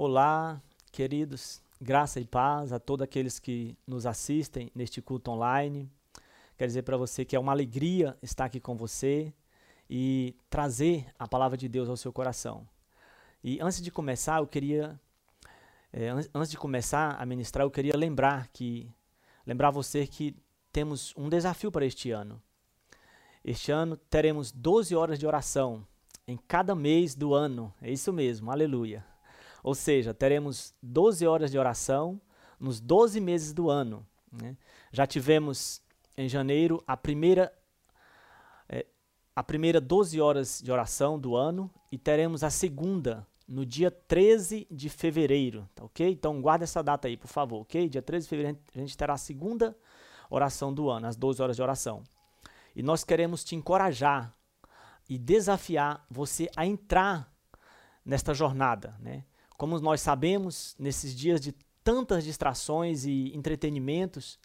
Olá, queridos, graça e paz a todos aqueles que nos assistem neste culto online. Quero dizer para você que é uma alegria estar aqui com você e trazer a palavra de Deus ao seu coração. E antes de começar, eu queria, é, antes de começar a ministrar, eu queria lembrar que, lembrar você que temos um desafio para este ano. Este ano teremos 12 horas de oração em cada mês do ano. É isso mesmo, aleluia. Ou seja, teremos 12 horas de oração nos 12 meses do ano. Né? Já tivemos em janeiro a primeira, é, a primeira 12 horas de oração do ano e teremos a segunda no dia 13 de fevereiro, tá ok? Então guarda essa data aí, por favor, ok? Dia 13 de fevereiro a gente terá a segunda oração do ano, as 12 horas de oração. E nós queremos te encorajar e desafiar você a entrar nesta jornada, né? Como nós sabemos, nesses dias de tantas distrações e entretenimentos,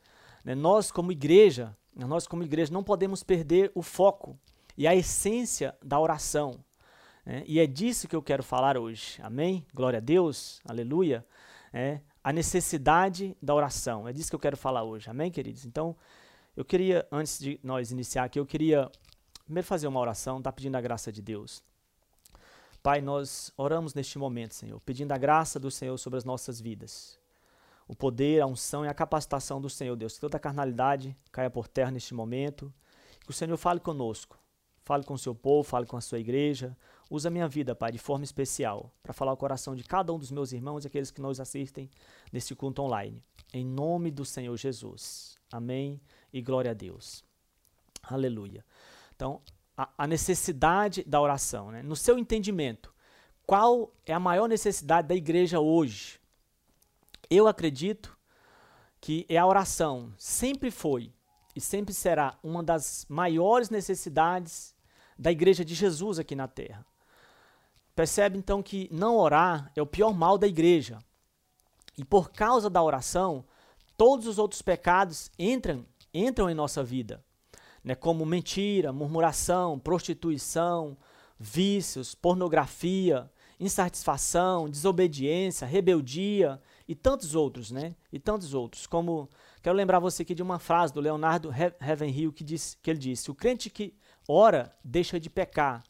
né, nós como igreja, nós como igreja não podemos perder o foco e a essência da oração. Né? E é disso que eu quero falar hoje. Amém? Glória a Deus, aleluia. É, a necessidade da oração. É disso que eu quero falar hoje. Amém, queridos? Então, eu queria, antes de nós iniciar aqui, eu queria primeiro fazer uma oração, tá pedindo a graça de Deus. Pai, nós oramos neste momento, Senhor, pedindo a graça do Senhor sobre as nossas vidas. O poder, a unção e a capacitação do Senhor, Deus. Que toda a carnalidade caia por terra neste momento. Que o Senhor fale conosco. Fale com o seu povo, fale com a sua igreja. Usa a minha vida, Pai, de forma especial, para falar o coração de cada um dos meus irmãos e aqueles que nos assistem neste culto online. Em nome do Senhor Jesus. Amém e glória a Deus. Aleluia. Então, a, a necessidade da oração. Né? No seu entendimento, qual é a maior necessidade da igreja hoje? Eu acredito que é a oração. Sempre foi e sempre será uma das maiores necessidades da igreja de Jesus aqui na terra. Percebe então que não orar é o pior mal da igreja. E por causa da oração, todos os outros pecados entram entram em nossa vida, né, como mentira, murmuração, prostituição, vícios, pornografia, insatisfação, desobediência, rebeldia e tantos outros, né? E tantos outros. Como quero lembrar você aqui de uma frase do Leonardo Ravenhill que diz que ele disse: "O crente que ora deixa de pecar,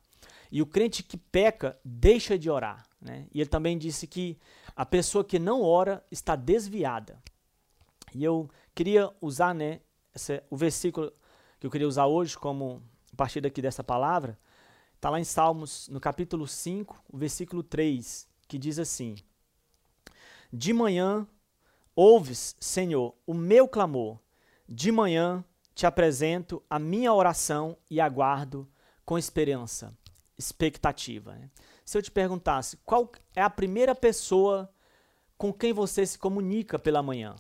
e o crente que peca deixa de orar", né? E ele também disse que a pessoa que não ora está desviada. E eu queria usar, né, esse, o versículo que eu queria usar hoje como a partir daqui dessa palavra, está lá em Salmos, no capítulo 5, o versículo 3, que diz assim: De manhã ouves, Senhor, o meu clamor, de manhã te apresento a minha oração e aguardo com esperança, expectativa. Né? Se eu te perguntasse qual é a primeira pessoa com quem você se comunica pela manhã,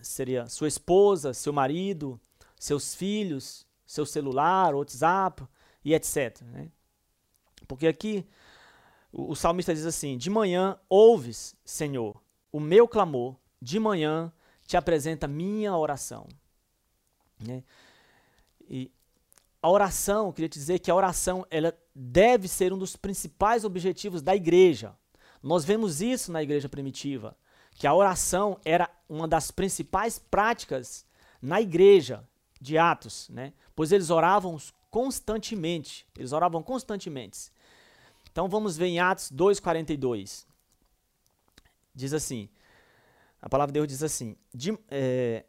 seria sua esposa, seu marido, seus filhos, seu celular, WhatsApp e etc. Né? Porque aqui o, o salmista diz assim: De manhã ouves, Senhor, o meu clamor, de manhã te apresenta minha oração. Né? E a oração, eu queria te dizer que a oração ela deve ser um dos principais objetivos da igreja. Nós vemos isso na igreja primitiva que a oração era uma das principais práticas na igreja de Atos, né? Pois eles oravam constantemente, eles oravam constantemente. Então vamos ver em Atos 2:42. Diz assim: a palavra de Deus diz assim: de, é,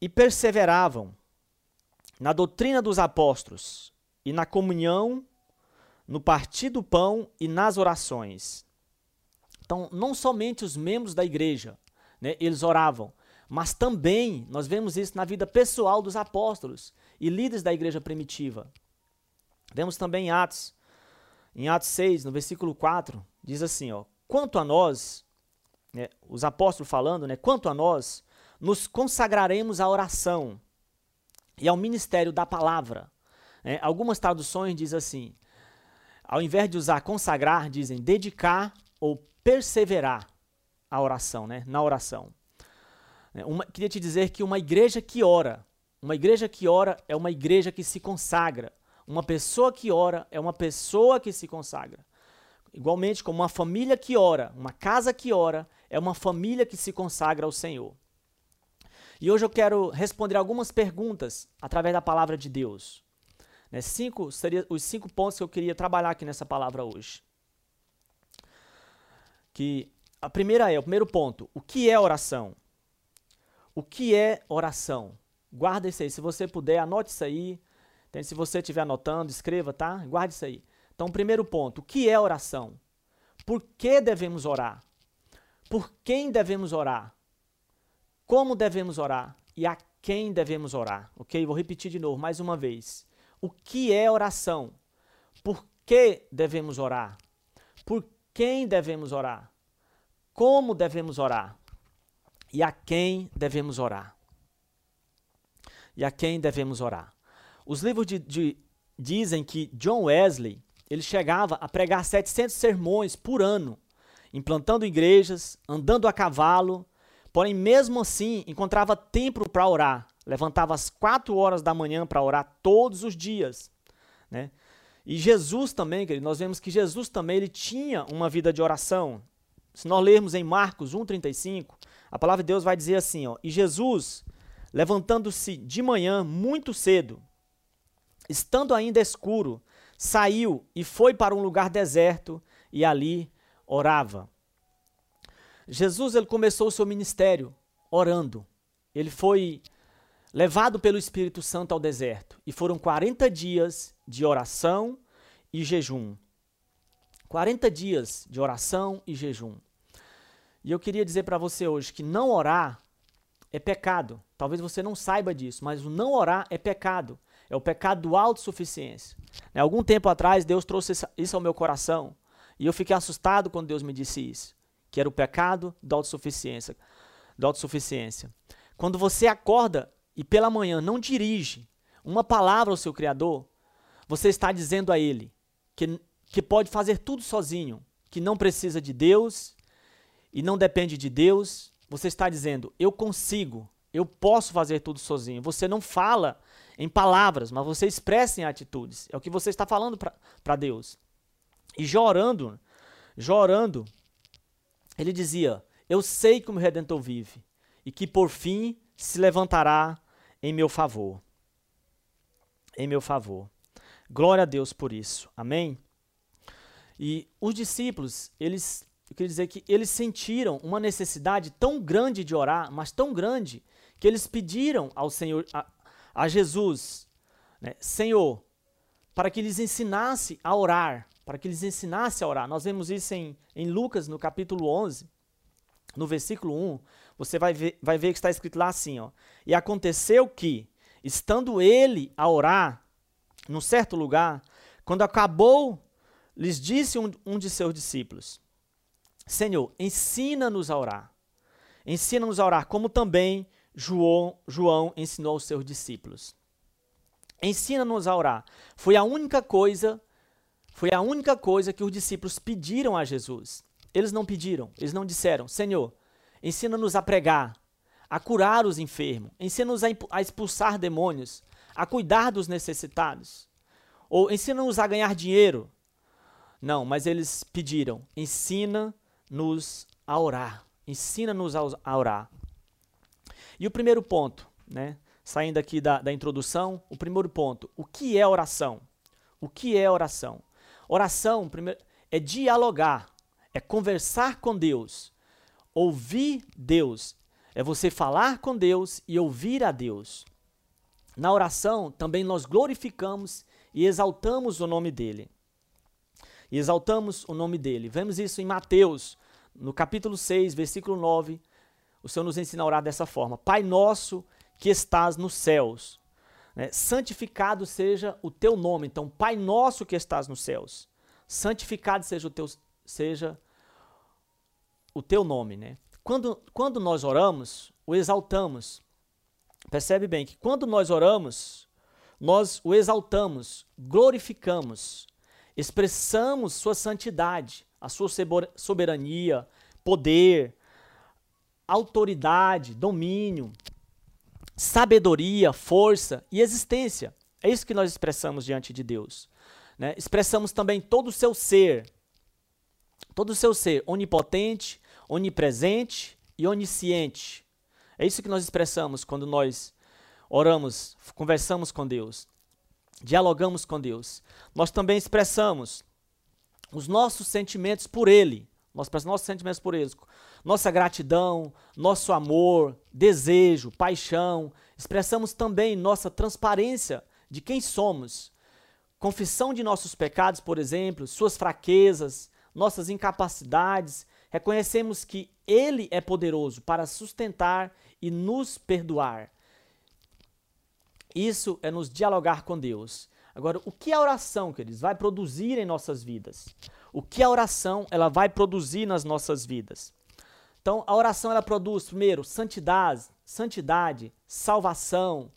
e perseveravam na doutrina dos apóstolos e na comunhão, no partir do pão e nas orações. Então, não somente os membros da igreja, né, eles oravam, mas também nós vemos isso na vida pessoal dos apóstolos e líderes da igreja primitiva. Vemos também em Atos, em Atos 6, no versículo 4, diz assim, ó, quanto a nós, né, os apóstolos falando, né, quanto a nós, nos consagraremos à oração e ao ministério da palavra. Né, algumas traduções dizem assim, ao invés de usar consagrar, dizem dedicar ou perseverar a oração, né? na oração. É, uma, queria te dizer que uma igreja que ora, uma igreja que ora é uma igreja que se consagra. Uma pessoa que ora é uma pessoa que se consagra. igualmente como uma família que ora, uma casa que ora, é uma família que se consagra ao Senhor. E hoje eu quero responder algumas perguntas através da palavra de Deus. Né, cinco seriam os cinco pontos que eu queria trabalhar aqui nessa palavra hoje. Que a primeira é, o primeiro ponto, o que é oração? O que é oração? Guarda isso aí. Se você puder, anote isso aí. Se você estiver anotando, escreva, tá? Guarde isso aí. Então, primeiro ponto, o que é oração? Por que devemos orar? Por quem devemos orar? Como devemos orar? E a quem devemos orar? Ok? Vou repetir de novo, mais uma vez. O que é oração? Por que devemos orar? Por quem devemos orar? Como devemos orar? E a quem devemos orar? E a quem devemos orar? Os livros de, de, dizem que John Wesley ele chegava a pregar 700 sermões por ano, implantando igrejas, andando a cavalo, porém mesmo assim encontrava tempo para orar. Levantava às 4 horas da manhã para orar todos os dias, né? E Jesus também, querido, nós vemos que Jesus também ele tinha uma vida de oração. Se nós lermos em Marcos 1:35, a palavra de Deus vai dizer assim, ó: "E Jesus, levantando-se de manhã muito cedo, estando ainda escuro, saiu e foi para um lugar deserto e ali orava." Jesus ele começou o seu ministério orando. Ele foi levado pelo Espírito Santo ao deserto e foram 40 dias de oração e jejum. 40 dias de oração e jejum. E eu queria dizer para você hoje que não orar é pecado. Talvez você não saiba disso, mas o não orar é pecado. É o pecado do autossuficiência. Né, algum tempo atrás, Deus trouxe isso ao meu coração. E eu fiquei assustado quando Deus me disse isso. Que era o pecado da autossuficiência. Da autossuficiência. Quando você acorda e pela manhã não dirige uma palavra ao seu Criador, você está dizendo a Ele que que pode fazer tudo sozinho, que não precisa de Deus e não depende de Deus, você está dizendo: eu consigo, eu posso fazer tudo sozinho. Você não fala em palavras, mas você expressa em atitudes. É o que você está falando para Deus. E Jó orando, Jó orando, ele dizia: Eu sei que o meu redentor vive e que por fim se levantará em meu favor. Em meu favor. Glória a Deus por isso. Amém? E os discípulos, eles, eu queria dizer que eles sentiram uma necessidade tão grande de orar, mas tão grande, que eles pediram ao Senhor, a, a Jesus, né, Senhor, para que lhes ensinasse a orar, para que lhes ensinasse a orar. Nós vemos isso em, em Lucas, no capítulo 11, no versículo 1, você vai ver, vai ver que está escrito lá assim, ó. E aconteceu que, estando ele a orar, num certo lugar, quando acabou lhes disse um, um de seus discípulos: Senhor, ensina-nos a orar. Ensina-nos a orar, como também João, João ensinou aos seus discípulos. Ensina-nos a orar. Foi a única coisa, foi a única coisa que os discípulos pediram a Jesus. Eles não pediram, eles não disseram: Senhor, ensina-nos a pregar, a curar os enfermos, ensina-nos a expulsar demônios, a cuidar dos necessitados, ou ensina-nos a ganhar dinheiro, não, mas eles pediram: ensina-nos a orar. Ensina-nos a orar. E o primeiro ponto, né? Saindo aqui da, da introdução, o primeiro ponto: o que é oração? O que é oração? Oração, primeiro, é dialogar, é conversar com Deus, ouvir Deus, é você falar com Deus e ouvir a Deus. Na oração, também nós glorificamos e exaltamos o nome dele e exaltamos o nome dele. Vemos isso em Mateus, no capítulo 6, versículo 9. O Senhor nos ensina a orar dessa forma: Pai nosso que estás nos céus, né? santificado seja o teu nome. Então, Pai nosso que estás nos céus, santificado seja o teu, seja o teu nome. Né? Quando, quando nós oramos, o exaltamos. Percebe bem que quando nós oramos, nós o exaltamos, glorificamos, expressamos sua santidade, a sua soberania, poder, autoridade, domínio, sabedoria, força e existência. É isso que nós expressamos diante de Deus. Né? Expressamos também todo o seu ser. todo o seu ser onipotente, onipresente e onisciente. É isso que nós expressamos quando nós oramos, conversamos com Deus, dialogamos com Deus. Nós também expressamos os nossos sentimentos por Ele, nós nossos sentimentos por Ele, nossa gratidão, nosso amor, desejo, paixão. Expressamos também nossa transparência de quem somos. Confissão de nossos pecados, por exemplo, suas fraquezas, nossas incapacidades. Reconhecemos que Ele é poderoso para sustentar e nos perdoar. Isso é nos dialogar com Deus. Agora, o que a oração, queridos, vai produzir em nossas vidas? O que a oração ela vai produzir nas nossas vidas? Então, a oração ela produz primeiro santidade, santidade, salvação,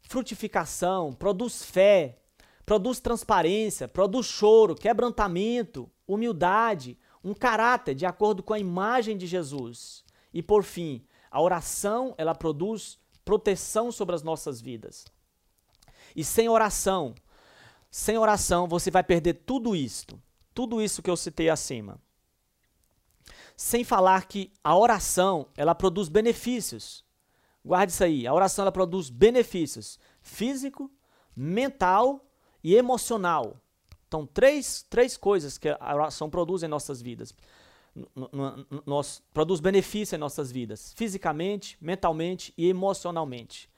frutificação, produz fé, produz transparência, produz choro, quebrantamento, humildade, um caráter de acordo com a imagem de Jesus. E por fim, a oração ela produz proteção sobre as nossas vidas. E sem oração, sem oração você vai perder tudo isto, tudo isso que eu citei acima. Sem falar que a oração, ela produz benefícios. Guarde isso aí, a oração ela produz benefícios físico, mental e emocional. Então, três, três coisas que a oração produz em nossas vidas. Produz benefício em nossas vidas, fisicamente, mentalmente e emocionalmente.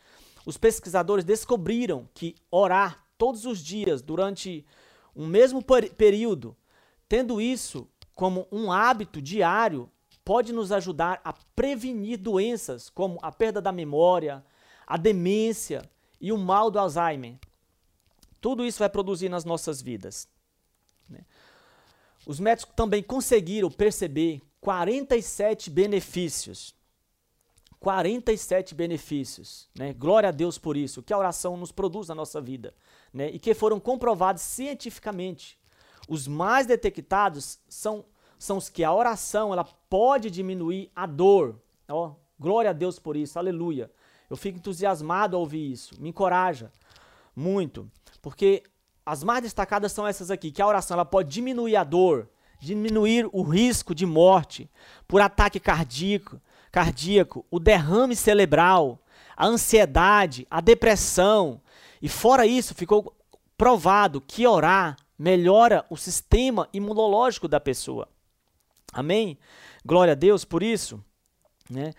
Os pesquisadores descobriram que orar todos os dias durante um mesmo período, tendo isso como um hábito diário, pode nos ajudar a prevenir doenças como a perda da memória, a demência e o mal do Alzheimer. Tudo isso vai produzir nas nossas vidas. Né? Os médicos também conseguiram perceber 47 benefícios. 47 benefícios. Né? Glória a Deus por isso, que a oração nos produz na nossa vida. Né? E que foram comprovados cientificamente. Os mais detectados são, são os que a oração ela pode diminuir a dor. Ó, glória a Deus por isso, aleluia. Eu fico entusiasmado ao ouvir isso, me encoraja muito. Porque as mais destacadas são essas aqui, que a oração ela pode diminuir a dor, diminuir o risco de morte por ataque cardíaco, cardíaco, o derrame cerebral, a ansiedade, a depressão. E fora isso, ficou provado que orar melhora o sistema imunológico da pessoa. Amém? Glória a Deus por isso. Né?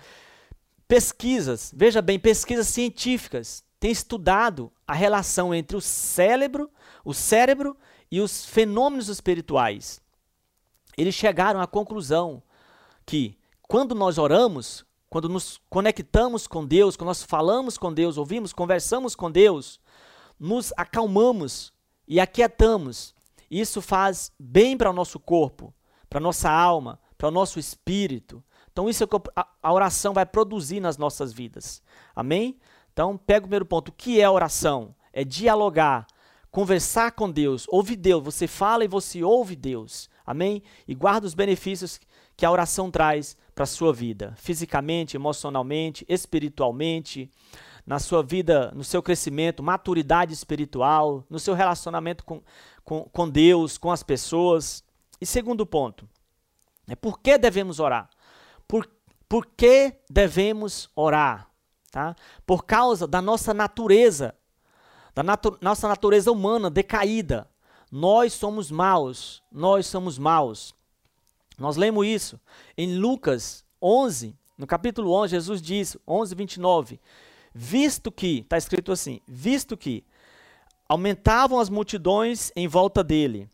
Pesquisas, veja bem, pesquisas científicas tem estudado a relação entre o cérebro, o cérebro e os fenômenos espirituais. Eles chegaram à conclusão que quando nós oramos, quando nos conectamos com Deus, quando nós falamos com Deus, ouvimos, conversamos com Deus, nos acalmamos e aquietamos. Isso faz bem para o nosso corpo, para a nossa alma, para o nosso espírito. Então, isso é o que a oração vai produzir nas nossas vidas. Amém? Então, pega o primeiro ponto. O que é oração? É dialogar, conversar com Deus, ouvir Deus. Você fala e você ouve Deus. Amém? E guarda os benefícios que a oração traz para a sua vida, fisicamente, emocionalmente, espiritualmente, na sua vida, no seu crescimento, maturidade espiritual, no seu relacionamento com, com, com Deus, com as pessoas. E segundo ponto, é por que devemos orar? Por, por que devemos orar? tá? Por causa da nossa natureza, da natu nossa natureza humana decaída. Nós somos maus, nós somos maus. Nós lemos isso em Lucas 11, no capítulo 11, Jesus diz, 11, 29, visto que, está escrito assim, visto que aumentavam as multidões em volta dele,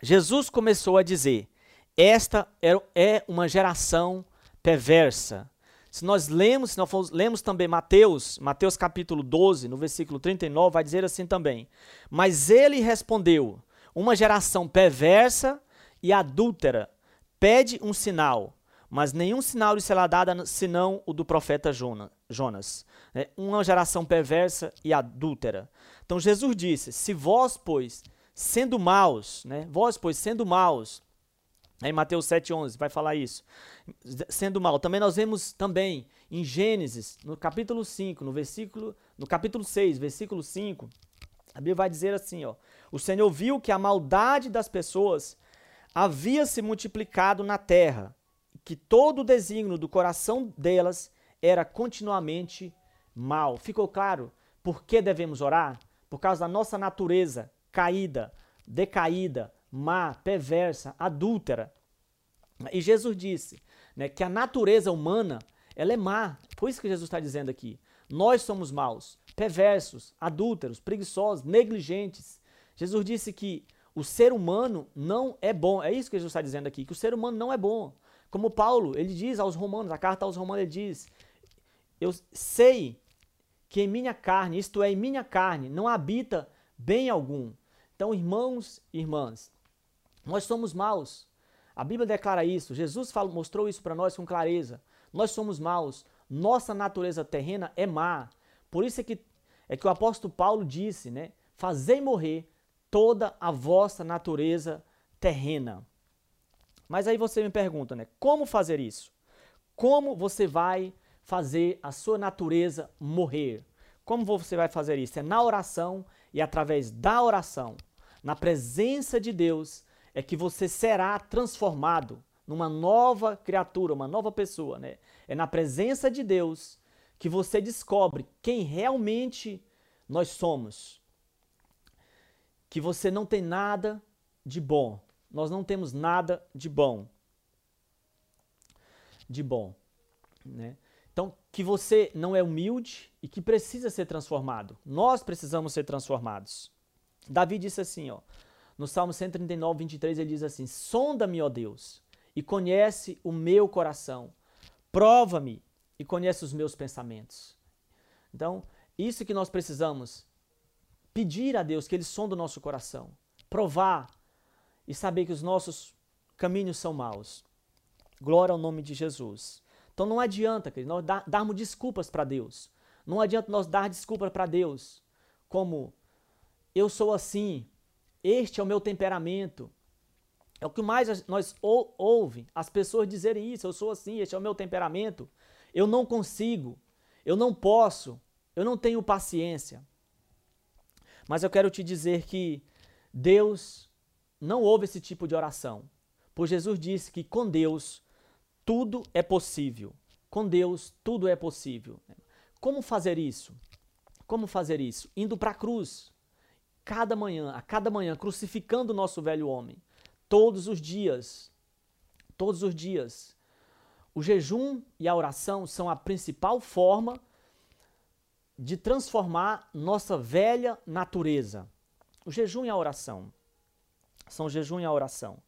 Jesus começou a dizer, esta é, é uma geração perversa, se nós lemos, se nós lemos também Mateus, Mateus capítulo 12, no versículo 39, vai dizer assim também: Mas ele respondeu: Uma geração perversa e adúltera pede um sinal, mas nenhum sinal lhe será dado senão o do profeta Jonas. É uma geração perversa e adúltera. Então Jesus disse: Se vós, pois, sendo maus, né, vós, pois, sendo maus, em Mateus 7,11 vai falar isso. Sendo mal. Também nós vemos também em Gênesis, no capítulo 5, no versículo, no capítulo 6, versículo 5, a Bíblia vai dizer assim, ó: O Senhor viu que a maldade das pessoas havia se multiplicado na terra, que todo o desígnio do coração delas era continuamente mal. Ficou claro por que devemos orar? Por causa da nossa natureza caída, decaída, má, perversa, adúltera. E Jesus disse né, que a natureza humana ela é má. Por isso que Jesus está dizendo aqui. Nós somos maus, perversos, adúlteros, preguiçosos, negligentes. Jesus disse que o ser humano não é bom. É isso que Jesus está dizendo aqui, que o ser humano não é bom. Como Paulo, ele diz aos romanos, a carta aos romanos, ele diz: Eu sei que em minha carne, isto é, em minha carne, não habita bem algum. Então, irmãos e irmãs, nós somos maus. A Bíblia declara isso. Jesus falou, mostrou isso para nós com clareza. Nós somos maus. Nossa natureza terrena é má. Por isso é que, é que o apóstolo Paulo disse, né? Fazei morrer toda a vossa natureza terrena. Mas aí você me pergunta, né? Como fazer isso? Como você vai fazer a sua natureza morrer? Como você vai fazer isso? É na oração e através da oração, na presença de Deus, é que você será transformado numa nova criatura, uma nova pessoa, né? É na presença de Deus que você descobre quem realmente nós somos. Que você não tem nada de bom. Nós não temos nada de bom. De bom, né? Então, que você não é humilde e que precisa ser transformado. Nós precisamos ser transformados. Davi disse assim, ó, no Salmo 139, 23, ele diz assim: Sonda-me, ó Deus, e conhece o meu coração. Prova-me e conhece os meus pensamentos. Então, isso que nós precisamos pedir a Deus que ele sonda o nosso coração, provar e saber que os nossos caminhos são maus. Glória ao nome de Jesus. Então não adianta, querido, nós darmos desculpas para Deus. Não adianta nós dar desculpas para Deus, como eu sou assim, este é o meu temperamento, é o que mais nós ou, ouve as pessoas dizerem isso. Eu sou assim, este é o meu temperamento. Eu não consigo, eu não posso, eu não tenho paciência. Mas eu quero te dizer que Deus não ouve esse tipo de oração. Pois Jesus disse que com Deus tudo é possível. Com Deus tudo é possível. Como fazer isso? Como fazer isso? Indo para a cruz. Cada manhã, a cada manhã, crucificando o nosso velho homem todos os dias. Todos os dias. O jejum e a oração são a principal forma de transformar nossa velha natureza. O jejum e a oração. São o jejum e a oração.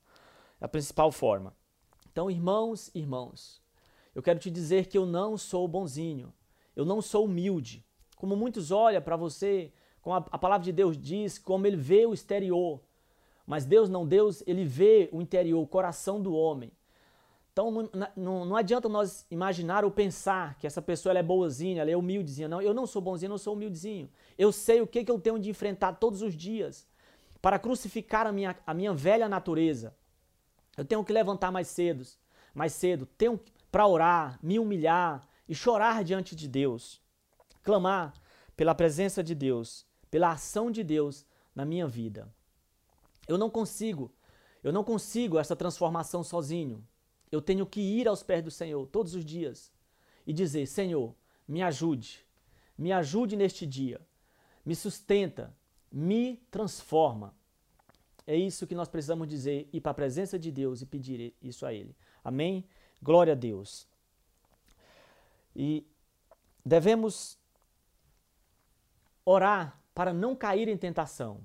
É a principal forma. Então, irmãos, irmãos, eu quero te dizer que eu não sou bonzinho. Eu não sou humilde. Como muitos olham para você, como a, a palavra de Deus diz, como ele vê o exterior. Mas Deus não, Deus, ele vê o interior, o coração do homem. Então não, não, não adianta nós imaginar ou pensar que essa pessoa é boazinha, ela é humildezinha. Não, eu não sou bonzinho, eu não sou humildezinho. Eu sei o que, que eu tenho de enfrentar todos os dias para crucificar a minha, a minha velha natureza. Eu tenho que levantar mais cedo, mais cedo, tenho para orar, me humilhar e chorar diante de Deus. Clamar pela presença de Deus, pela ação de Deus na minha vida. Eu não consigo, eu não consigo essa transformação sozinho. Eu tenho que ir aos pés do Senhor todos os dias e dizer: Senhor, me ajude, me ajude neste dia, me sustenta, me transforma. É isso que nós precisamos dizer, ir para a presença de Deus e pedir isso a Ele. Amém? Glória a Deus. E devemos orar para não cair em tentação.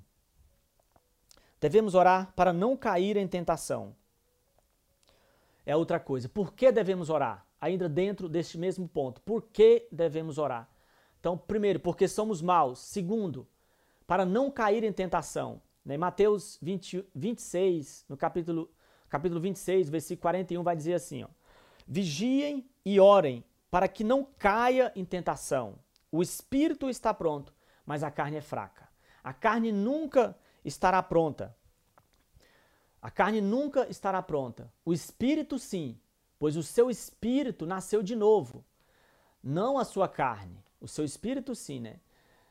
Devemos orar para não cair em tentação. É outra coisa. Por que devemos orar? Ainda dentro deste mesmo ponto. Por que devemos orar? Então, primeiro, porque somos maus. Segundo, para não cair em tentação. Né? Mateus 20, 26, no capítulo, capítulo 26, versículo 41, vai dizer assim: ó, Vigiem e orem para que não caia em tentação. O espírito está pronto, mas a carne é fraca. A carne nunca estará pronta. A carne nunca estará pronta. O espírito sim, pois o seu espírito nasceu de novo. Não a sua carne. O seu espírito sim, né?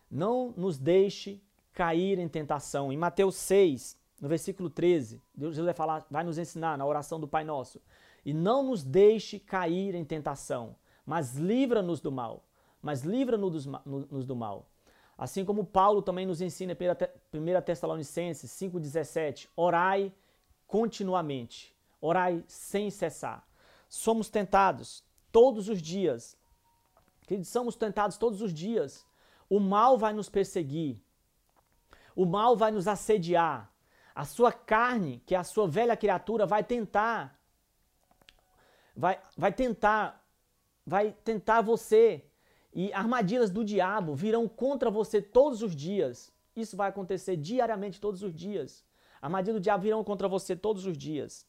Não nos deixe cair em tentação. Em Mateus 6, no versículo 13, Deus vai falar, vai nos ensinar na oração do Pai Nosso. E não nos deixe cair em tentação, mas livra-nos do mal. Mas livra-nos do mal. Assim como Paulo também nos ensina em 1 Tessalonicenses 5,17, orai continuamente, orai sem cessar. Somos tentados todos os dias. Queridos, somos tentados todos os dias. O mal vai nos perseguir. O mal vai nos assediar. A sua carne, que é a sua velha criatura, vai tentar vai, vai tentar vai tentar você e armadilhas do diabo virão contra você todos os dias. Isso vai acontecer diariamente, todos os dias. Armadilhas do diabo virão contra você todos os dias.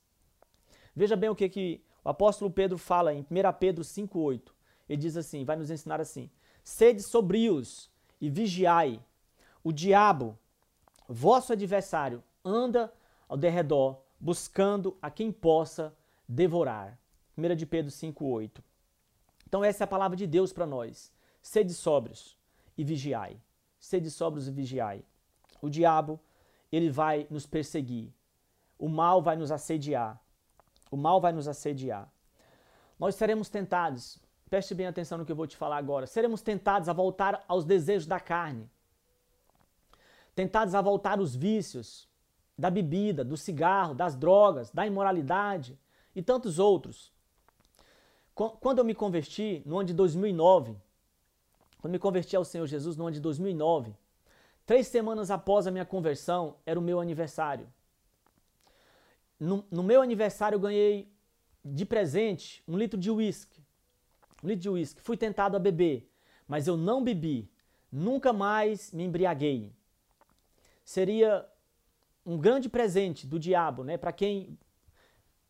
Veja bem o que, que o apóstolo Pedro fala em 1 Pedro 5,8. Ele diz assim: vai nos ensinar assim: Sede sobrios e vigiai. O diabo, vosso adversário, anda ao derredor, buscando a quem possa devorar. 1 de Pedro 5,8. Então, essa é a palavra de Deus para nós. Sede sóbrios e vigiai. Sede sóbrios e vigiai. O diabo, ele vai nos perseguir. O mal vai nos assediar. O mal vai nos assediar. Nós seremos tentados, preste bem atenção no que eu vou te falar agora. Seremos tentados a voltar aos desejos da carne. Tentados a voltar aos vícios da bebida, do cigarro, das drogas, da imoralidade e tantos outros. Quando eu me converti, no ano de 2009, quando me converti ao Senhor Jesus no ano de 2009, três semanas após a minha conversão, era o meu aniversário. No, no meu aniversário eu ganhei de presente um litro de uísque. Um litro de uísque. Fui tentado a beber, mas eu não bebi. Nunca mais me embriaguei. Seria um grande presente do diabo, né? Para quem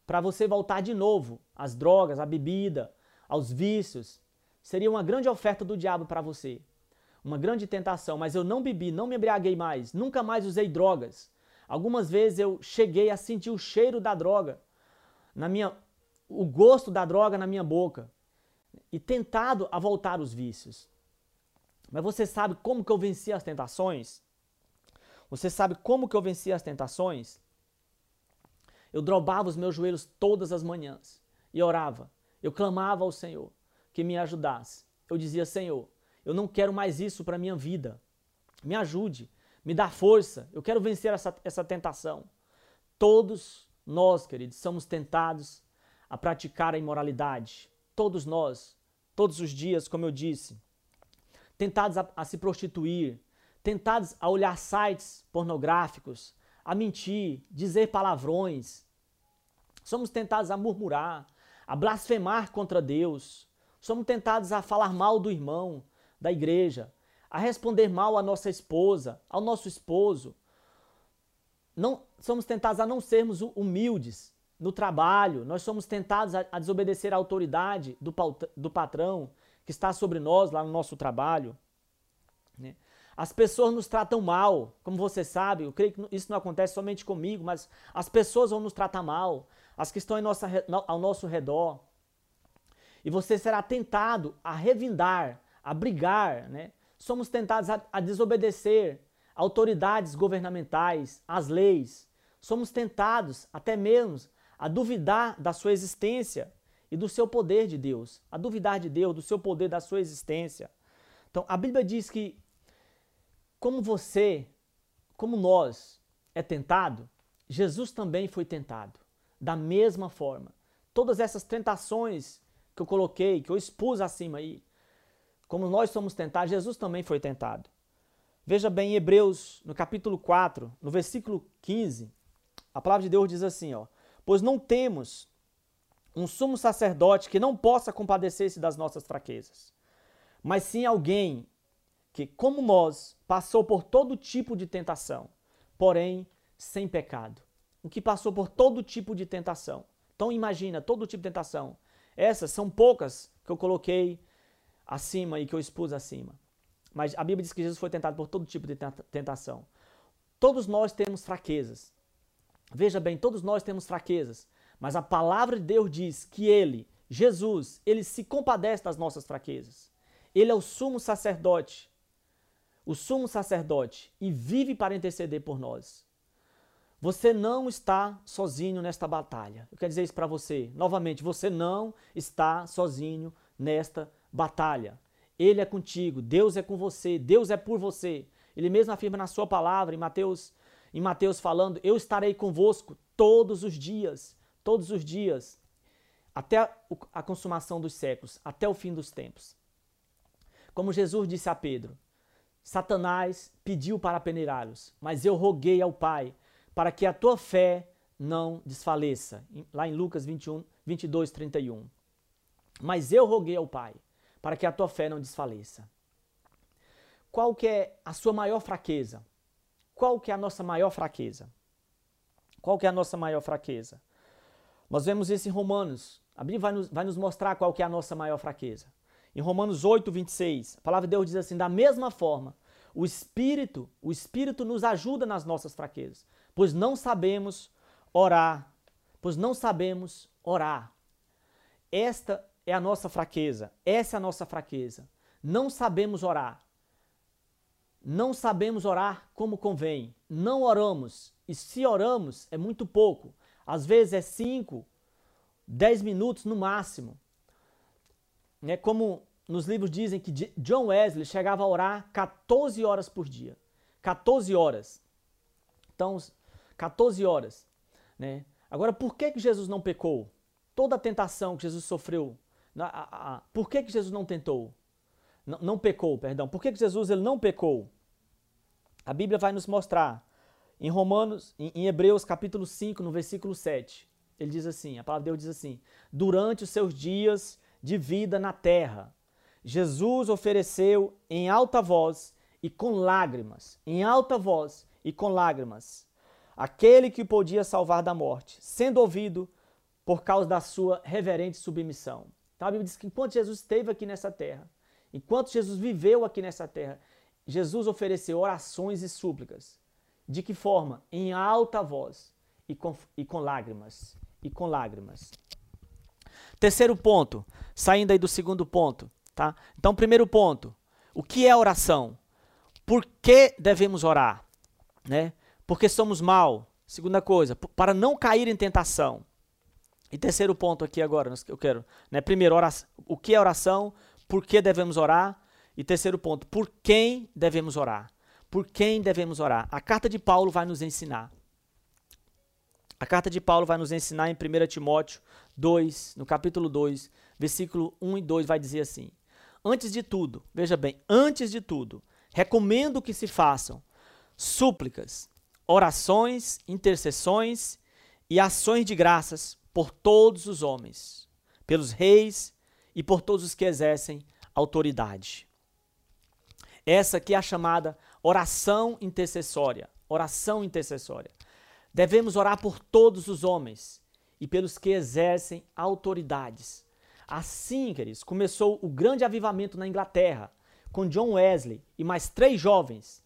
para você voltar de novo às drogas, à bebida, aos vícios. Seria uma grande oferta do diabo para você. Uma grande tentação, mas eu não bebi, não me embriaguei mais, nunca mais usei drogas. Algumas vezes eu cheguei a sentir o cheiro da droga na minha o gosto da droga na minha boca e tentado a voltar os vícios. Mas você sabe como que eu venci as tentações? Você sabe como que eu venci as tentações? Eu dobrava os meus joelhos todas as manhãs e orava. Eu clamava ao Senhor que me ajudasse. Eu dizia: Senhor, eu não quero mais isso para minha vida. Me ajude, me dá força. Eu quero vencer essa, essa tentação. Todos nós, queridos, somos tentados a praticar a imoralidade. Todos nós, todos os dias, como eu disse. Tentados a, a se prostituir, tentados a olhar sites pornográficos, a mentir, dizer palavrões, Somos tentados a murmurar, a blasfemar contra Deus. Somos tentados a falar mal do irmão, da igreja, a responder mal à nossa esposa, ao nosso esposo. Não, somos tentados a não sermos humildes no trabalho, nós somos tentados a, a desobedecer à autoridade do, do patrão que está sobre nós lá no nosso trabalho. Né? As pessoas nos tratam mal, como você sabe, eu creio que isso não acontece somente comigo, mas as pessoas vão nos tratar mal as que estão nossa, ao nosso redor. E você será tentado a revindar, a brigar, né? Somos tentados a, a desobedecer autoridades governamentais, as leis. Somos tentados até mesmo a duvidar da sua existência e do seu poder de Deus, a duvidar de Deus, do seu poder, da sua existência. Então, a Bíblia diz que como você, como nós é tentado, Jesus também foi tentado da mesma forma. Todas essas tentações que eu coloquei, que eu expus acima aí, como nós somos tentados, Jesus também foi tentado. Veja bem, em Hebreus, no capítulo 4, no versículo 15, a palavra de Deus diz assim, ó: "Pois não temos um sumo sacerdote que não possa compadecer-se das nossas fraquezas, mas sim alguém que, como nós, passou por todo tipo de tentação, porém sem pecado o que passou por todo tipo de tentação. Então imagina, todo tipo de tentação. Essas são poucas que eu coloquei acima e que eu expus acima. Mas a Bíblia diz que Jesus foi tentado por todo tipo de tentação. Todos nós temos fraquezas. Veja bem, todos nós temos fraquezas. Mas a palavra de Deus diz que Ele, Jesus, Ele se compadece das nossas fraquezas. Ele é o sumo sacerdote. O sumo sacerdote. E vive para interceder por nós. Você não está sozinho nesta batalha. Eu quero dizer isso para você. Novamente, você não está sozinho nesta batalha. Ele é contigo, Deus é com você, Deus é por você. Ele mesmo afirma na sua palavra em Mateus, em Mateus falando: "Eu estarei convosco todos os dias, todos os dias, até a consumação dos séculos, até o fim dos tempos." Como Jesus disse a Pedro: Satanás pediu para peneirá-los, mas eu roguei ao Pai para que a tua fé não desfaleça. Lá em Lucas 21, 22, 31. Mas eu roguei ao Pai para que a tua fé não desfaleça. Qual que é a sua maior fraqueza? Qual que é a nossa maior fraqueza? Qual que é a nossa maior fraqueza? Nós vemos isso em Romanos. A Bíblia vai nos, vai nos mostrar qual que é a nossa maior fraqueza. Em Romanos 8, 26, a palavra de Deus diz assim: da mesma forma, o Espírito, o Espírito nos ajuda nas nossas fraquezas pois não sabemos orar, pois não sabemos orar. Esta é a nossa fraqueza, essa é a nossa fraqueza. Não sabemos orar. Não sabemos orar como convém. Não oramos. E se oramos, é muito pouco. Às vezes é 5, 10 minutos no máximo. É como nos livros dizem que John Wesley chegava a orar 14 horas por dia. 14 horas. Então, 14 horas. Né? Agora, por que, que Jesus não pecou? Toda a tentação que Jesus sofreu, por que, que Jesus não tentou? Não, não pecou, perdão. Por que, que Jesus ele não pecou? A Bíblia vai nos mostrar em Romanos, em, em Hebreus capítulo 5, no versículo 7. Ele diz assim, a palavra de Deus diz assim: Durante os seus dias de vida na terra, Jesus ofereceu em alta voz e com lágrimas, em alta voz e com lágrimas, aquele que podia salvar da morte, sendo ouvido por causa da sua reverente submissão. Então a Bíblia diz que enquanto Jesus esteve aqui nessa terra, enquanto Jesus viveu aqui nessa terra, Jesus ofereceu orações e súplicas. De que forma? Em alta voz e com, e com lágrimas. E com lágrimas. Terceiro ponto, saindo aí do segundo ponto, tá? Então, primeiro ponto, o que é oração? Por que devemos orar? Né? porque somos mal. Segunda coisa, para não cair em tentação. E terceiro ponto aqui agora, eu quero, né? Primeiro, oração, o que é oração? Por que devemos orar? E terceiro ponto, por quem devemos orar? Por quem devemos orar? A carta de Paulo vai nos ensinar. A carta de Paulo vai nos ensinar em 1 Timóteo 2, no capítulo 2, versículo 1 e 2, vai dizer assim: Antes de tudo, veja bem, antes de tudo, recomendo que se façam súplicas, orações, intercessões e ações de graças por todos os homens, pelos reis e por todos os que exercem autoridade. Essa aqui é a chamada oração intercessória. Oração intercessória. Devemos orar por todos os homens e pelos que exercem autoridades. Assim, queridos, começou o grande avivamento na Inglaterra, com John Wesley e mais três jovens.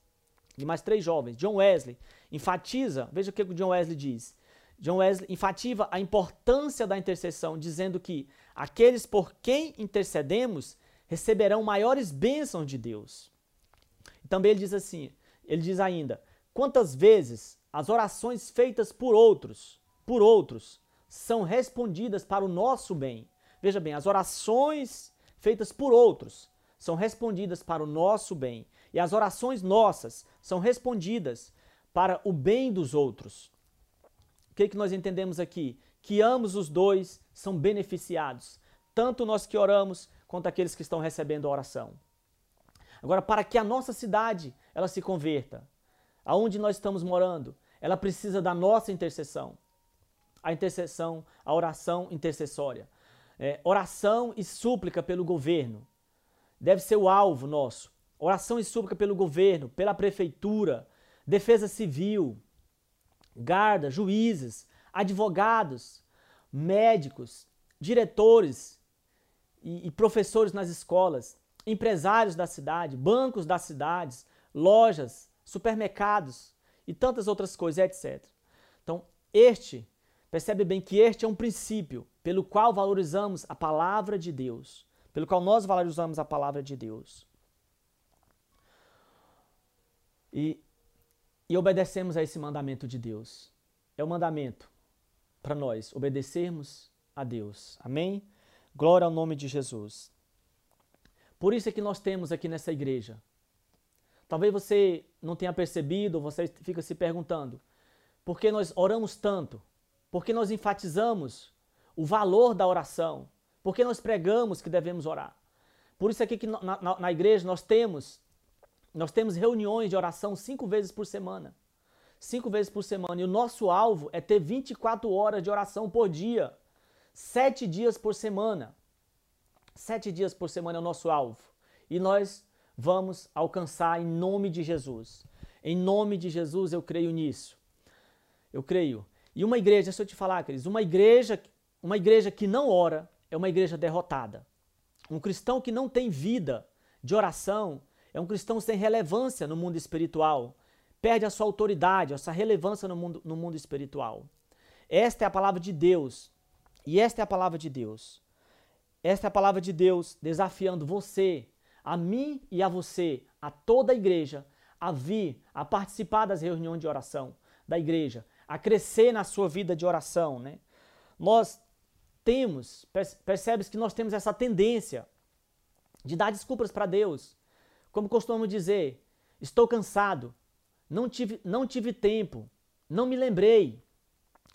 E mais três jovens. John Wesley enfatiza, veja o que o John Wesley diz. John Wesley enfatiza a importância da intercessão, dizendo que aqueles por quem intercedemos receberão maiores bênçãos de Deus. Também ele diz assim, ele diz ainda, quantas vezes as orações feitas por outros, por outros, são respondidas para o nosso bem. Veja bem, as orações feitas por outros são respondidas para o nosso bem. E as orações nossas são respondidas para o bem dos outros. Que, que nós entendemos aqui? Que ambos os dois são beneficiados, tanto nós que oramos quanto aqueles que estão recebendo a oração. Agora, para que a nossa cidade ela se converta, aonde nós estamos morando, ela precisa da nossa intercessão. A intercessão, a oração intercessória. É, oração e súplica pelo governo. Deve ser o alvo nosso. Oração e súplica pelo governo, pela prefeitura, defesa civil, guarda, juízes, advogados, médicos, diretores e, e, professores nas escolas, empresários da cidade, bancos das cidades, lojas, supermercados e tantas outras coisas, etc. Então, este, percebe bem que este é um princípio pelo qual valorizamos a palavra de Deus, pelo qual nós valorizamos a palavra de Deus. E e obedecemos a esse mandamento de Deus. é o mandamento para nós obedecermos a Deus. Amém? Glória ao nome de Jesus. Por isso é que nós temos aqui nessa igreja. Talvez você não tenha percebido, você fica se perguntando, por que nós oramos tanto? Por que nós enfatizamos o valor da oração? Por que nós pregamos que devemos orar? Por isso aqui que na, na, na igreja nós temos nós temos reuniões de oração cinco vezes por semana. Cinco vezes por semana. E o nosso alvo é ter 24 horas de oração por dia. Sete dias por semana. Sete dias por semana é o nosso alvo. E nós vamos alcançar em nome de Jesus. Em nome de Jesus eu creio nisso. Eu creio. E uma igreja, deixa eu te falar, queridos, uma igreja, uma igreja que não ora é uma igreja derrotada. Um cristão que não tem vida de oração é um cristão sem relevância no mundo espiritual. Perde a sua autoridade, a sua relevância no mundo, no mundo espiritual. Esta é a palavra de Deus. E esta é a palavra de Deus. Esta é a palavra de Deus desafiando você, a mim e a você, a toda a igreja, a vir, a participar das reuniões de oração da igreja, a crescer na sua vida de oração. Né? Nós temos, percebes que nós temos essa tendência de dar desculpas para Deus. Como costumamos dizer, estou cansado, não tive, não tive tempo, não me lembrei.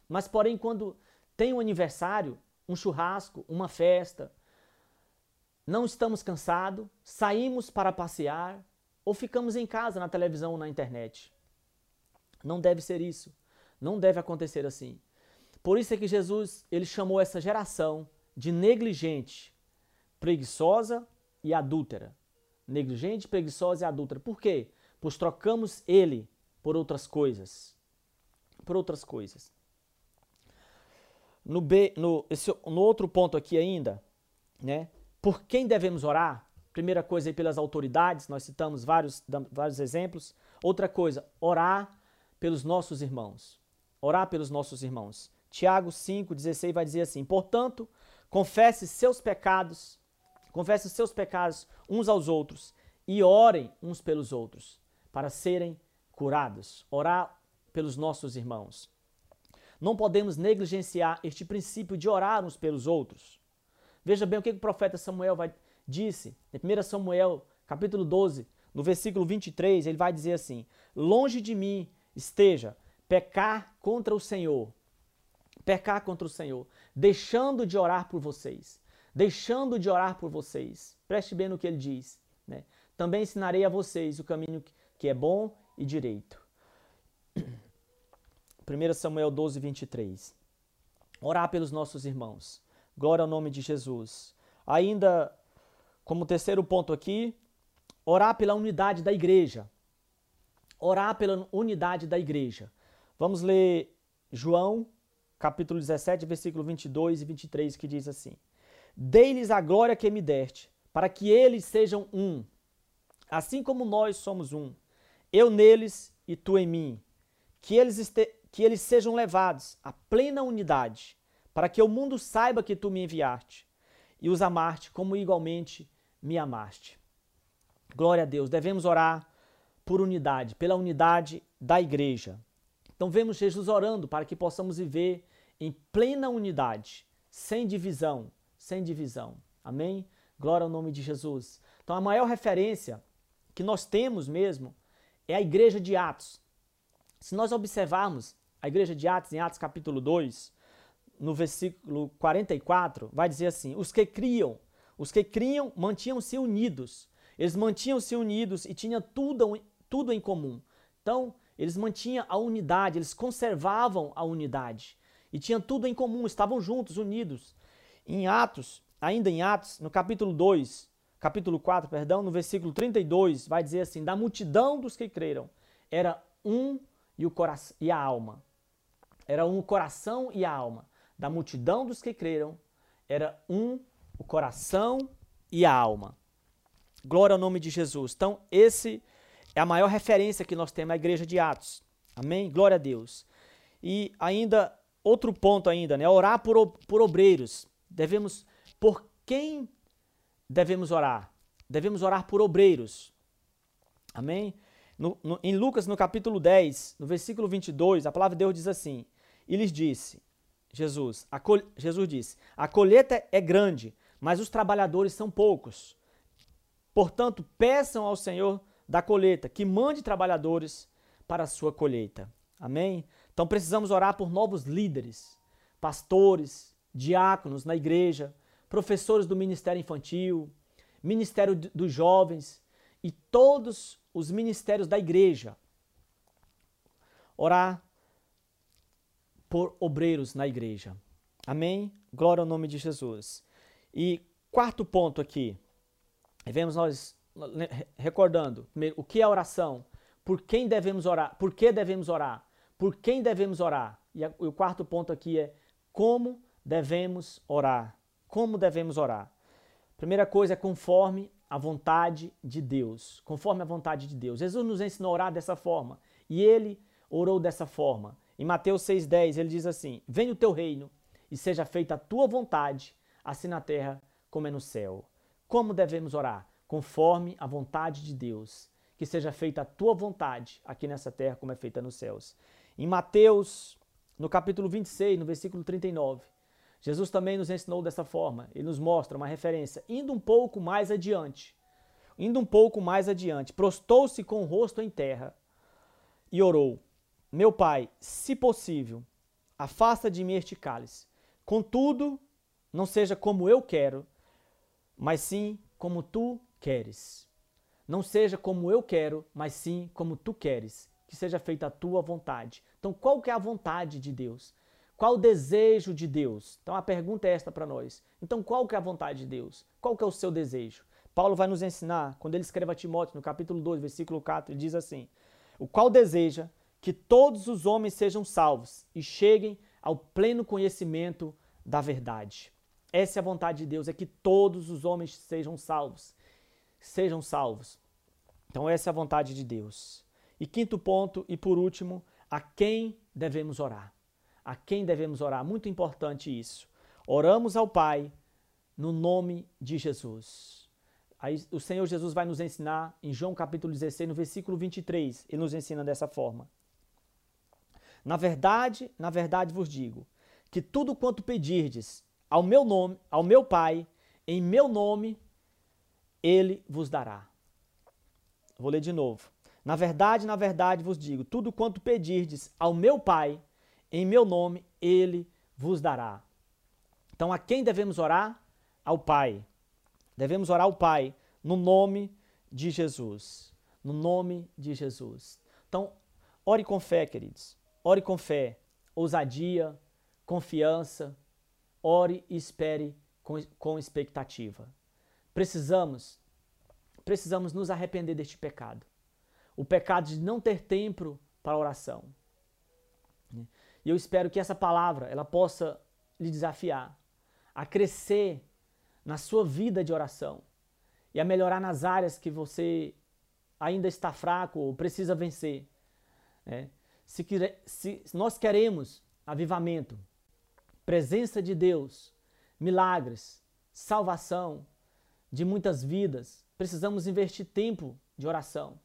Mas, porém, quando tem um aniversário, um churrasco, uma festa, não estamos cansados, saímos para passear ou ficamos em casa na televisão ou na internet. Não deve ser isso. Não deve acontecer assim. Por isso é que Jesus ele chamou essa geração de negligente, preguiçosa e adúltera negligente, preguiçosa e adulta. Por quê? Pois trocamos ele por outras coisas. Por outras coisas. No, B, no, esse, no outro ponto aqui ainda, né? Por quem devemos orar? Primeira coisa aí pelas autoridades, nós citamos vários, vários exemplos. Outra coisa, orar pelos nossos irmãos. Orar pelos nossos irmãos. Tiago 5,16 vai dizer assim: Portanto, confesse seus pecados Confessem seus pecados uns aos outros e orem uns pelos outros para serem curados. Orar pelos nossos irmãos. Não podemos negligenciar este princípio de orar uns pelos outros. Veja bem o que o profeta Samuel vai, disse em 1 Samuel, capítulo 12, no versículo 23, ele vai dizer assim: Longe de mim esteja pecar contra o Senhor, pecar contra o Senhor, deixando de orar por vocês deixando de orar por vocês. Preste bem no que ele diz. Né? Também ensinarei a vocês o caminho que é bom e direito. 1 Samuel 12, 23. Orar pelos nossos irmãos. Glória ao nome de Jesus. Ainda, como terceiro ponto aqui, orar pela unidade da igreja. Orar pela unidade da igreja. Vamos ler João, capítulo 17, versículo 22 e 23, que diz assim: Dei-lhes a glória que me deste, para que eles sejam um, assim como nós somos um. Eu neles e tu em mim. Que eles, que eles sejam levados à plena unidade, para que o mundo saiba que tu me enviaste e os amaste como igualmente me amaste. Glória a Deus. Devemos orar por unidade, pela unidade da igreja. Então vemos Jesus orando para que possamos viver em plena unidade, sem divisão, sem divisão. Amém? Glória ao nome de Jesus. Então a maior referência que nós temos mesmo é a igreja de Atos. Se nós observarmos a igreja de Atos em Atos capítulo 2, no versículo 44, vai dizer assim: os que criam, os que criam mantinham-se unidos. Eles mantinham-se unidos e tinham tudo, tudo em comum. Então, eles mantinham a unidade, eles conservavam a unidade. E tinham tudo em comum, estavam juntos, unidos. Em Atos, ainda em Atos, no capítulo 2, capítulo 4, perdão, no versículo 32, vai dizer assim: Da multidão dos que creram, era um e, o coração, e a alma. Era um o coração e a alma. Da multidão dos que creram, era um o coração e a alma. Glória ao nome de Jesus. Então, esse é a maior referência que nós temos à igreja de Atos. Amém? Glória a Deus. E ainda, outro ponto ainda, né? Orar por, por obreiros. Devemos, por quem devemos orar? Devemos orar por obreiros. Amém? No, no, em Lucas, no capítulo 10, no versículo 22, a palavra de Deus diz assim: e lhes disse: Jesus, col... Jesus disse: A colheita é grande, mas os trabalhadores são poucos. Portanto, peçam ao Senhor da colheita que mande trabalhadores para a sua colheita. Amém? Então precisamos orar por novos líderes, pastores, diáconos na igreja, professores do ministério infantil, ministério dos jovens e todos os ministérios da igreja. Orar por obreiros na igreja. Amém? Glória ao nome de Jesus. E quarto ponto aqui, vemos nós recordando o que é oração, por quem devemos orar, por que devemos orar, por quem devemos orar. E, o quarto ponto aqui é como devemos orar. Como devemos orar? Primeira coisa é conforme a vontade de Deus. Conforme a vontade de Deus. Jesus nos ensinou a orar dessa forma. E ele orou dessa forma. Em Mateus 6,10 ele diz assim: Venha o teu reino e seja feita a tua vontade, assim na terra como é no céu. Como devemos orar? Conforme a vontade de Deus. Que seja feita a tua vontade aqui nessa terra como é feita nos céus. Em Mateus, no capítulo 26, no versículo 39, Jesus também nos ensinou dessa forma. Ele nos mostra uma referência, indo um pouco mais adiante. Indo um pouco mais adiante, prostou-se com o rosto em terra e orou: Meu pai, se possível, afasta de mim este cálice. Contudo, não seja como eu quero, mas sim como tu queres. Não seja como eu quero, mas sim como tu queres. Que seja feita a tua vontade. Então, qual que é a vontade de Deus? Qual o desejo de Deus? Então a pergunta é esta para nós. Então qual que é a vontade de Deus? Qual que é o seu desejo? Paulo vai nos ensinar, quando ele escreve a Timóteo, no capítulo 2, versículo 4, ele diz assim: O qual deseja que todos os homens sejam salvos e cheguem ao pleno conhecimento da verdade. Essa é a vontade de Deus, é que todos os homens sejam salvos. Sejam salvos. Então essa é a vontade de Deus. E quinto ponto, e por último, a quem devemos orar? A quem devemos orar. Muito importante isso. Oramos ao Pai no nome de Jesus. Aí o Senhor Jesus vai nos ensinar em João capítulo 16, no versículo 23. Ele nos ensina dessa forma. Na verdade, na verdade vos digo, que tudo quanto pedirdes ao meu nome, ao meu Pai, em meu nome, ele vos dará. Vou ler de novo. Na verdade, na verdade vos digo, tudo quanto pedirdes ao meu Pai, em meu nome ele vos dará. Então, a quem devemos orar? Ao Pai. Devemos orar ao Pai no nome de Jesus. No nome de Jesus. Então, ore com fé, queridos. Ore com fé, ousadia, confiança. Ore e espere com, com expectativa. Precisamos, precisamos nos arrepender deste pecado. O pecado de não ter tempo para oração. E eu espero que essa palavra ela possa lhe desafiar a crescer na sua vida de oração e a melhorar nas áreas que você ainda está fraco ou precisa vencer. Né? Se, se nós queremos avivamento, presença de Deus, milagres, salvação de muitas vidas, precisamos investir tempo de oração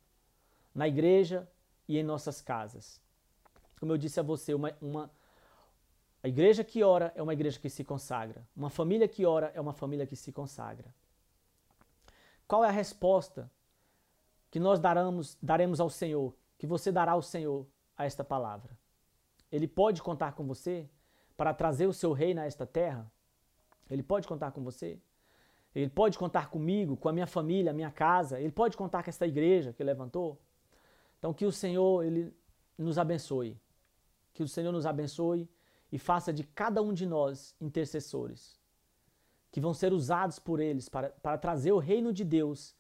na igreja e em nossas casas. Como eu disse a você, uma, uma, a igreja que ora é uma igreja que se consagra. Uma família que ora é uma família que se consagra. Qual é a resposta que nós daremos, daremos ao Senhor, que você dará ao Senhor a esta palavra? Ele pode contar com você para trazer o seu reino a esta terra? Ele pode contar com você? Ele pode contar comigo, com a minha família, a minha casa? Ele pode contar com esta igreja que levantou? Então que o Senhor ele nos abençoe. Que o Senhor nos abençoe e faça de cada um de nós intercessores, que vão ser usados por eles para, para trazer o reino de Deus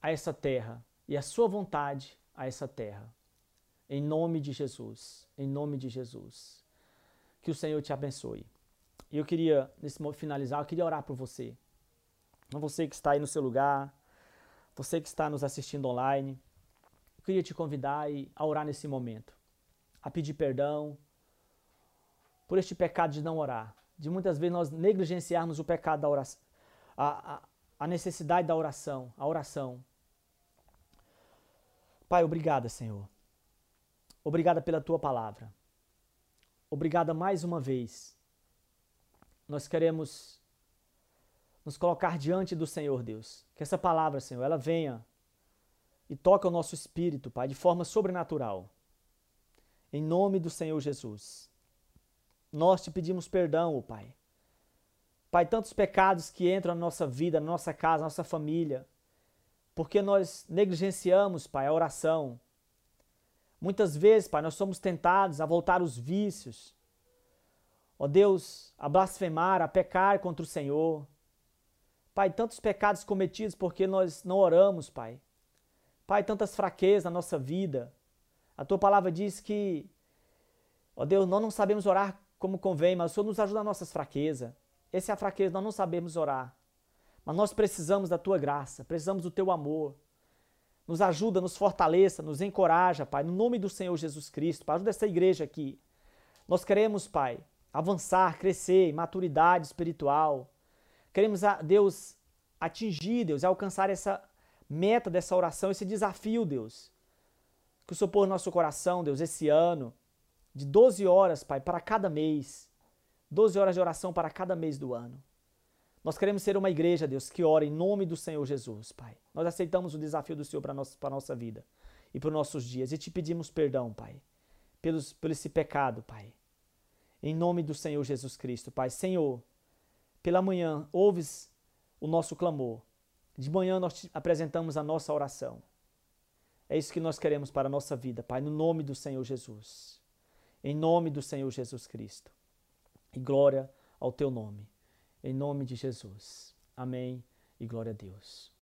a essa terra e a sua vontade a essa terra. Em nome de Jesus. Em nome de Jesus. Que o Senhor te abençoe. E eu queria, nesse momento finalizar, eu queria orar por você. Você que está aí no seu lugar, você que está nos assistindo online, eu queria te convidar a orar nesse momento a pedir perdão por este pecado de não orar. De muitas vezes nós negligenciarmos o pecado da oração, a, a, a necessidade da oração, a oração. Pai, obrigada, Senhor. Obrigada pela tua palavra. obrigada mais uma vez. Nós queremos nos colocar diante do Senhor, Deus. Que essa palavra, Senhor, ela venha e toque o nosso espírito, Pai, de forma sobrenatural. Em nome do Senhor Jesus. Nós te pedimos perdão, oh Pai. Pai, tantos pecados que entram na nossa vida, na nossa casa, na nossa família, porque nós negligenciamos, Pai, a oração. Muitas vezes, Pai, nós somos tentados a voltar os vícios. Ó Deus, a blasfemar, a pecar contra o Senhor. Pai, tantos pecados cometidos porque nós não oramos, Pai. Pai, tantas fraquezas na nossa vida. A tua palavra diz que, ó Deus, nós não sabemos orar como convém, mas o Senhor nos ajuda nas nossas fraquezas. Essa é a fraqueza, nós não sabemos orar. Mas nós precisamos da tua graça, precisamos do teu amor. Nos ajuda, nos fortaleça, nos encoraja, Pai, no nome do Senhor Jesus Cristo. Pai, ajuda essa igreja aqui. Nós queremos, Pai, avançar, crescer em maturidade espiritual. Queremos, Deus, atingir, Deus, alcançar essa meta dessa oração, esse desafio, Deus. Que o Senhor pôr no nosso coração, Deus, esse ano, de 12 horas, Pai, para cada mês. 12 horas de oração para cada mês do ano. Nós queremos ser uma igreja, Deus, que ora em nome do Senhor Jesus, Pai. Nós aceitamos o desafio do Senhor para a nossa, para nossa vida e para os nossos dias. E te pedimos perdão, Pai, pelos, pelo esse pecado, Pai. Em nome do Senhor Jesus Cristo, Pai. Senhor, pela manhã, ouves o nosso clamor. De manhã nós te apresentamos a nossa oração. É isso que nós queremos para a nossa vida, Pai, no nome do Senhor Jesus. Em nome do Senhor Jesus Cristo. E glória ao teu nome. Em nome de Jesus. Amém e glória a Deus.